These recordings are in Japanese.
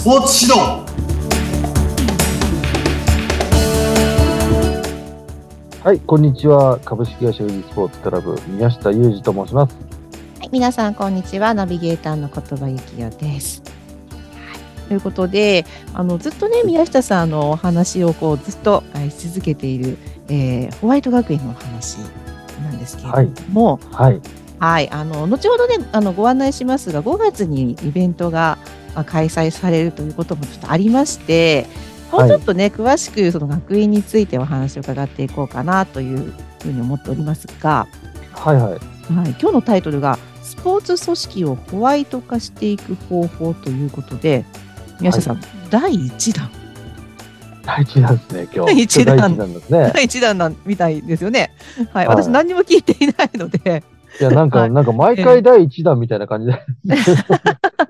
スポーツ指導はい、こんにちは。株式会社ウィズスポーツクラブ宮下裕二と申します。はい、皆さんこんにちは。ナビゲーターの言葉幸代です。はい、ということで、あのずっとね宮下さんのお話をこうずっとはいし続けている、えーホワイト学園のお話なんですけれども、はい、はい、あの後ほどねあのご案内しますが、5月にイベントがまあ開催されるということもちょっとありまして、もうちょっとね、詳しくその学院についてお話を伺っていこうかなというふうに思っておりますが、はい、はい。はい、今日のタイトルが「スポーツ組織をホワイト化していく方法」ということで宮下さん、第1弾第一弾ですね、今日。第一弾第一弾ですね。第1弾なんみたいですよね。はい、はい私何にも聞いていないのでいや、なんか、はいなんか毎回第一弾みたいな感じで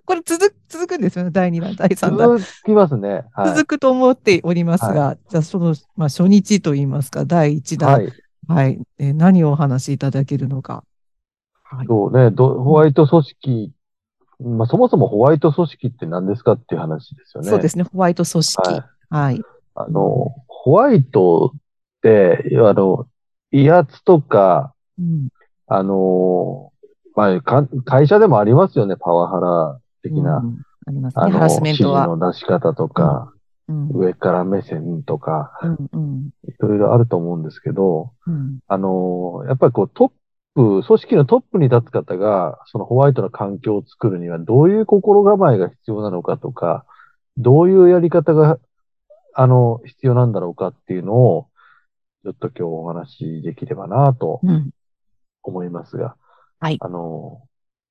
これ続く続くんですよね第2弾第3弾。続きますね。はい。続くと思っておりますが、じゃあその、まあ、初日といいますか第1弾、ははいい。えー何をお話しいただけるのか。はい、そうね、どホワイト組織、まあ、そもそもホワイト組織って何ですかっていう話ですよね。そうですねホワイト組織。はい。はい。あの、ホワイトって、あの、威圧とか、うんあの、まあ、か会社でもありますよね、パワハラ的な。うんありますね。ハラスメン。の出し方とか、うん。上から目線とか、うんうん。いろいろあると思うんですけど、うん。あの、やっぱりこうトップ、組織のトップに立つ方が、そのホワイトな環境を作るにはどういう心構えが必要なのかとか、どういうやり方が、あの、必要なんだろうかっていうのを、ちょっと今日お話しできればなとうん。思いますが、はい。あの、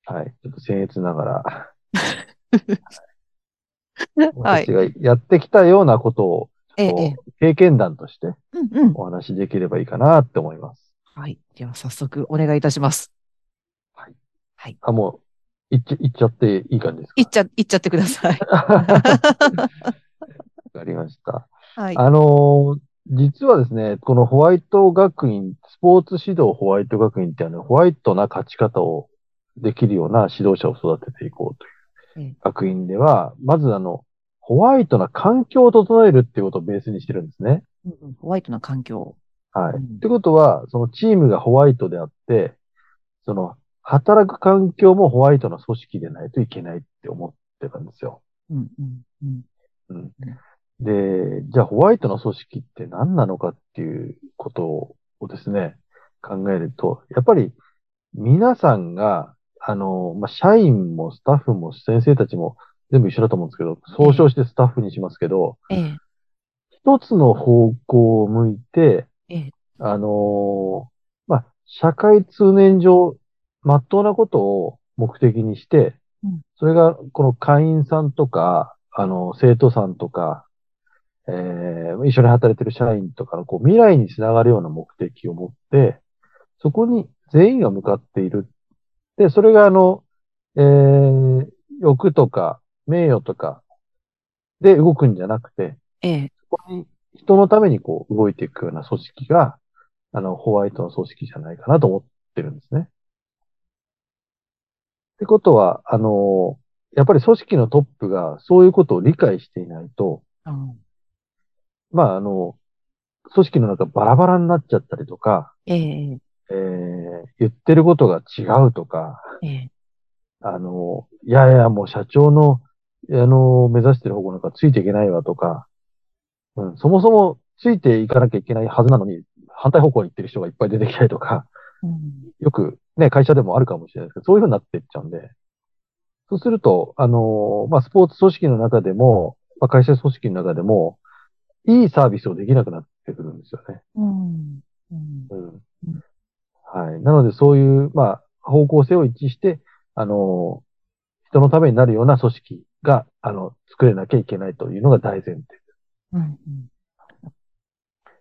はい、ちょっと僭越ながら、はい私。がやってきたようなことを、経験談としてうんうん。お話しできればいいかなって思います。はい。では早速お願いいたします。あ、もう、いっちゃ、いっちゃっていい感じですか？いっちゃ、いっちゃってください。わかりました。はい。あのー実はですね、このホワイト学院、スポーツ指導ホワイト学院ってあの、ホワイトな勝ち方をできるような指導者を育てていこうといええう学院では、まずあの、ホワイトな環境を整えるっていうことをベースにしてるんですね。うんうんホワイトな環境。はい。うんってことは、そのチームがホワイトであって、その、働く環境もホワイトな組織でないといけないって思ってたんですよ。うんうんうんうん。で、じゃあホワイトの組織って何なのかっていうことをですね、考えると、やっぱり皆さんが、あの、まあ、社員もスタッフも先生たちも全部一緒だと思うんですけど、総称してスタッフにしますけど、ええ、一つの方向を向いて、ええ、あのまあ、社会通念上、まっとうなことを目的にしてうん、それが、この会員さんとか、あの、生徒さんとか、えー一緒に働いてる社員とかの、こう、未来につながるような目的を持って、そこに全員が向かっている。で、それが、あの、えー欲とか、名誉とか、で動くんじゃなくて、ええ、ここに人のためにこう動いていくような組織が、あの、ホワイトの組織じゃないかなと思ってるんですね。ってことは、あの、やっぱり組織のトップがそういうことを理解していないと、うん。まあ、あの、組織の中バラバラになっちゃったりとか、ええ、えー言ってることが違うとか、ええ、あの、いやいや、もう社長の、あの、目指してる方向なんかついていけないわとか、うん、そもそもついていかなきゃいけないはずなのに、反対方向に行ってる人がいっぱい出てきたりとか、うん。よくね、会社でもあるかもしれないですけど、そういうふうになっていっちゃうんで、そうすると、あの、まあ、スポーツ組織の中でも、まあ、会社組織の中でも、いいサービスをできなくなってくるんですよね。うんうんうん。はい。なので、そういう、まあ、方向性を一致して、あの、人のためになるような組織が、あの、作れなきゃいけないというのが大前提。うんうん。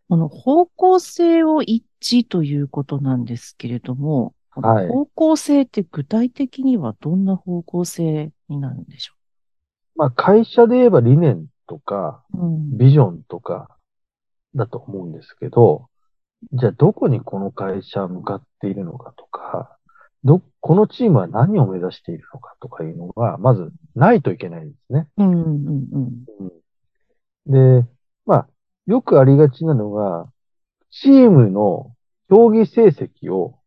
この方向性を一致ということなんですけれども、はい。方向性って具体的にはどんな方向性になるんでしょまあ、会社で言えば理念とか、ビジョンとか、だと思うんですけど、じゃあどこにこの会社は向かっているのかとか、ど、このチームは何を目指しているのかとかいうのが、まずないといけないんですね。うんうんうん。で、まあ、よくありがちなのが、チームの競技成績を、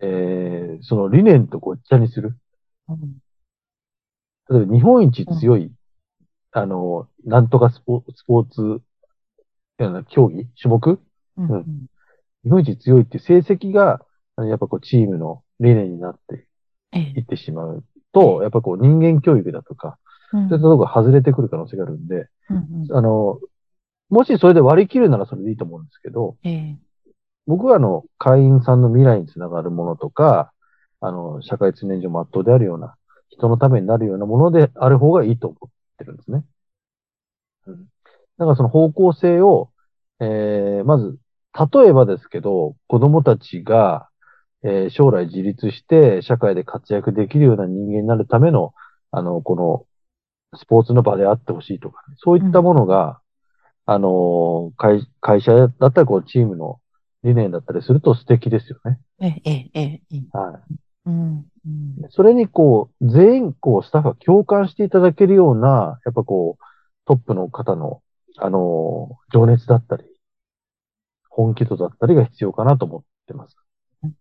えー、その理念とごっちゃにする。うん例えば日本一強い、あの、なんとかスポスポーツ、競技種目うんうん。日本一強いっていう成績が、やっぱこうチームの理念になってええ。いってしまうと、やっぱこう人間教育だとか、うん。そういったところが外れてくる可能性があるんで、うんうん。あの、もしそれで割り切るならそれでいいと思うんですけど、ええ。僕はあの、会員さんの未来につながるものとか、あの、社会通念上まっとうであるような、人のためになるようなものである方がいいと思ってるんですね。うん。だからその方向性を、えー、まず、例えばですけど、子供たちが、えー将来自立して社会で活躍できるような人間になるための、あの、この、スポーツの場であってほしいとか、ね、そういったものが、あの、会、会社だったらこう、チームの理念だったりすると素敵ですよね。ええええええはい。うんうんそれにこう、全員こう、スタッフが共感していただけるような、やっぱこう、トップの方の、あの、情熱だったり、本気度だったりが必要かなと思ってますうん。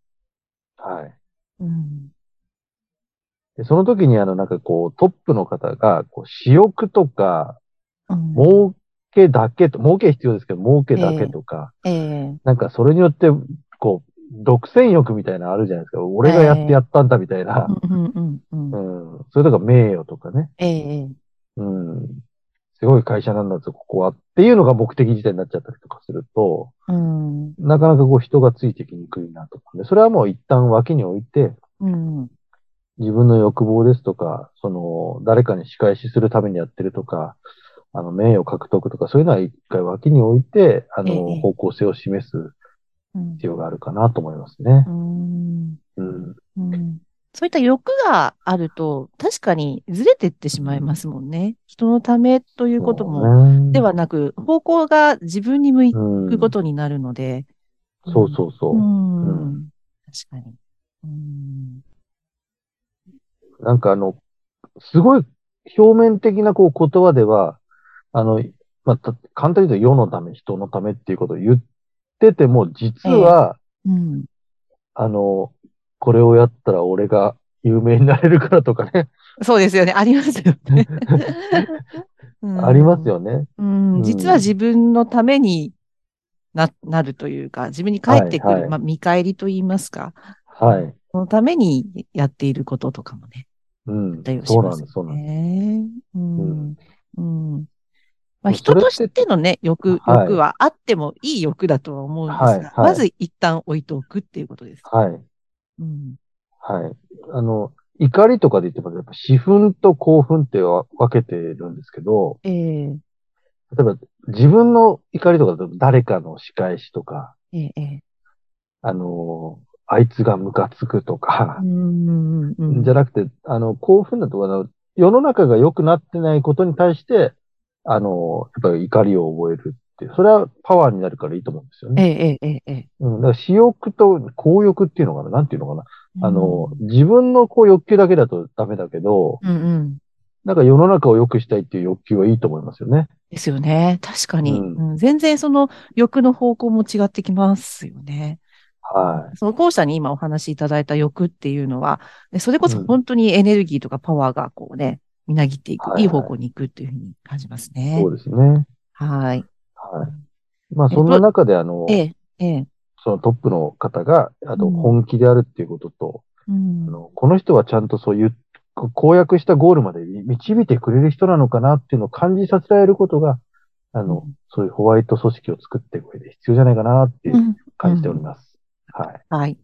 はい。うんでその時にあの、なんかこう、トップの方が、こう、私欲とか、うん儲けだけと、儲け必要ですけど、儲けだけとか、ええなんかそれによって、こう、独占欲みたいなのあるじゃないですか。俺がやってやったんだみたいな。うんうん。それとか名誉とかね。ええうん。すごい会社なんだぞ、ここは。っていうのが目的自体になっちゃったりとかすると、うん。なかなかこう人がついてきにくいなと思うんで、それはもう一旦脇に置いて、うん。自分の欲望ですとか、その、誰かに仕返しするためにやってるとか、あの、名誉獲得とか、そういうのは一回脇に置いて、あええ。の、方向性を示すうん。必要があるかなと思いますね。う。ん。うん。うんそういった欲があると、確かにずれてってしまいますもんね。人のためということも、もではなく、方向が自分に向うん、くことになるので。そうそうそうう。ん。うん確かに。うん。なんかあの、すごい表面的なこう言葉では、あの、まあ、た簡単に言うと世のため、人のためっていうことを言ってても、実は、うん。あの、これをやったら俺が有名になれるからとかね、そうですよね。ありますよね。うんあります。よね。うん。うん実は自分のためにな、なるというか、自分に返ってくる、はいはいまあ、見返りと言いますか。はい。そのためにやっていることとかもね。うんあったり。はしますそうなんです、そうなんです。ね。うん。うん。まあ、そ人としてのね、欲、はい欲はあってもいい欲だとは思うんですが、はいはいまず一旦置いておくっていうことです。はい。うん。はい。あの、怒りとかで言っても、やっぱ、私憤と興奮ってわ分けてるんですけど、ええ例えば、自分の怒りとか誰かの仕返しとか、ええええあの、あいつがムカつくとかう、ん。うん。じゃなくて、あの、興奮だとか、世の中が良くなってないことに対して、あの、やっぱり怒りを覚えるそれはパワーになるからいいと思うんですよえね。ええええ。うん、だから私欲と公欲っていうのかななんていうのかな、あの、うん自分のこう欲求だけだとダメだけど、うんうん。なんか世の中を良くしたいっていう欲求はいいと思いますよね。ですよね。確かに、うんうん全然その欲の方向も違ってきますよね。はその後者に今お話しいただいた欲っていうのは、でそれこそうん本当にエネルギーとかパワーがこうね、みなぎっていく、はいはいいい方向に行くっていうふうに感じますい。ねそう。ですね。はい。はい。まあ、そんな中で、あの、ええ、ええ。そのトップの方が、あとうん本気であるっていうことと、うんあのこの人はちゃんとそういう公約したゴールまで導いてくれる人なのかなっていうのを感じさせられることが、あの、うんそういうホワイト組織を作っていく上で必要じゃないかなってうん感じております。はい。はい。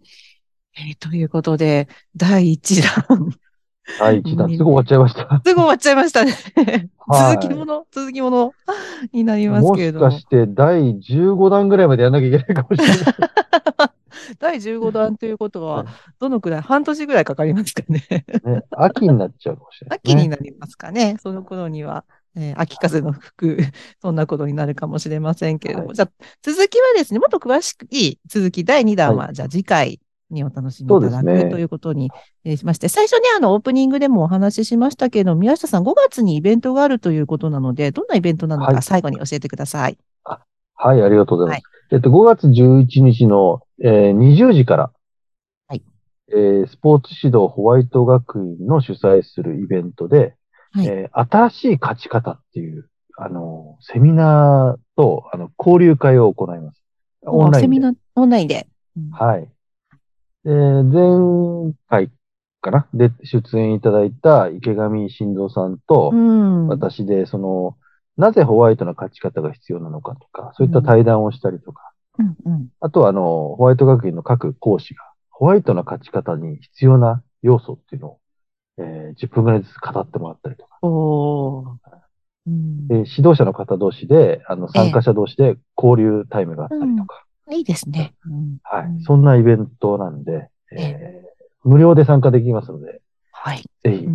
えーということで、第1弾。第一弾、すぐ終わっちゃいました。すぐ終わっちゃいましたね。はい続きもの、続きもの になりますもしけれども。かして第15弾ぐらいまでやんなきゃいけないかもしれない。第15弾ということははい、どのくらい、半年ぐらいかかりますかね。ね、秋になっちゃうかもしれない、ね。秋になりますかね。その頃には、えー秋風の吹く、そんなことになるかもしれませんけれども。はいじゃあ、続きはですね、もっと詳しくいい続き、第2弾は、じゃあ次回にお楽しみいただく、ね、ということにしまして、最初にあのオープニングでもお話ししましたけど、宮下さん5月にイベントがあるということなので、どんなイベントなのか最後に教えてください。はい、はい、ありがとうございます。はい、えっと、5月11日の、えー、20時から、はいえー、スポーツ指導ホワイト学院の主催するイベントで、はい、えー、新しい勝ち方っていう、あの、セミナーと、あの、交流会を行います。オンラインで。セミナー、オンラインで。うん、はい。で、前回かな？で、出演いただいた池上晋三さんと、私で、その、なぜホワイトな勝ち方が必要なのかとか、そういった対談をしたりとか、うんうん、あとは、あの、ホワイト学院の各講師が、ホワイトな勝ち方に必要な要素っていうのを、えー、10分ぐらいずつ語ってもらったりとか。おうん、で指導者の方同士で、あの、参加者同士で交流タイムがあったりとか。いいですね。はい。そんなイベントなんで、えー、無料で参加できますので、はい。ぜひ、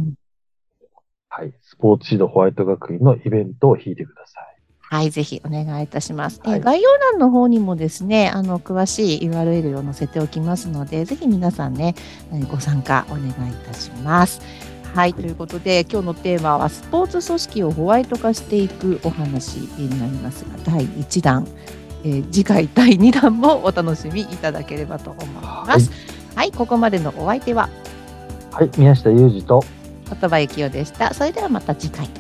はい。スポーツ指導ホワイト学院のイベントを引いてください。はい、ぜひお願いいたします。はい、え概要欄の方にもですね、あの詳しい URL を載せておきますので、ぜひ皆さんね、ご参加お願いいたします。はい、ということで、今日のテーマはスポーツ組織をホワイト化していくお話になりますが、第1弾、えー、次回第2弾もお楽しみいただければと思います。はい、はい、ここまでのお相手は、はい、宮下裕二と言葉幸男でした。それではまた次回。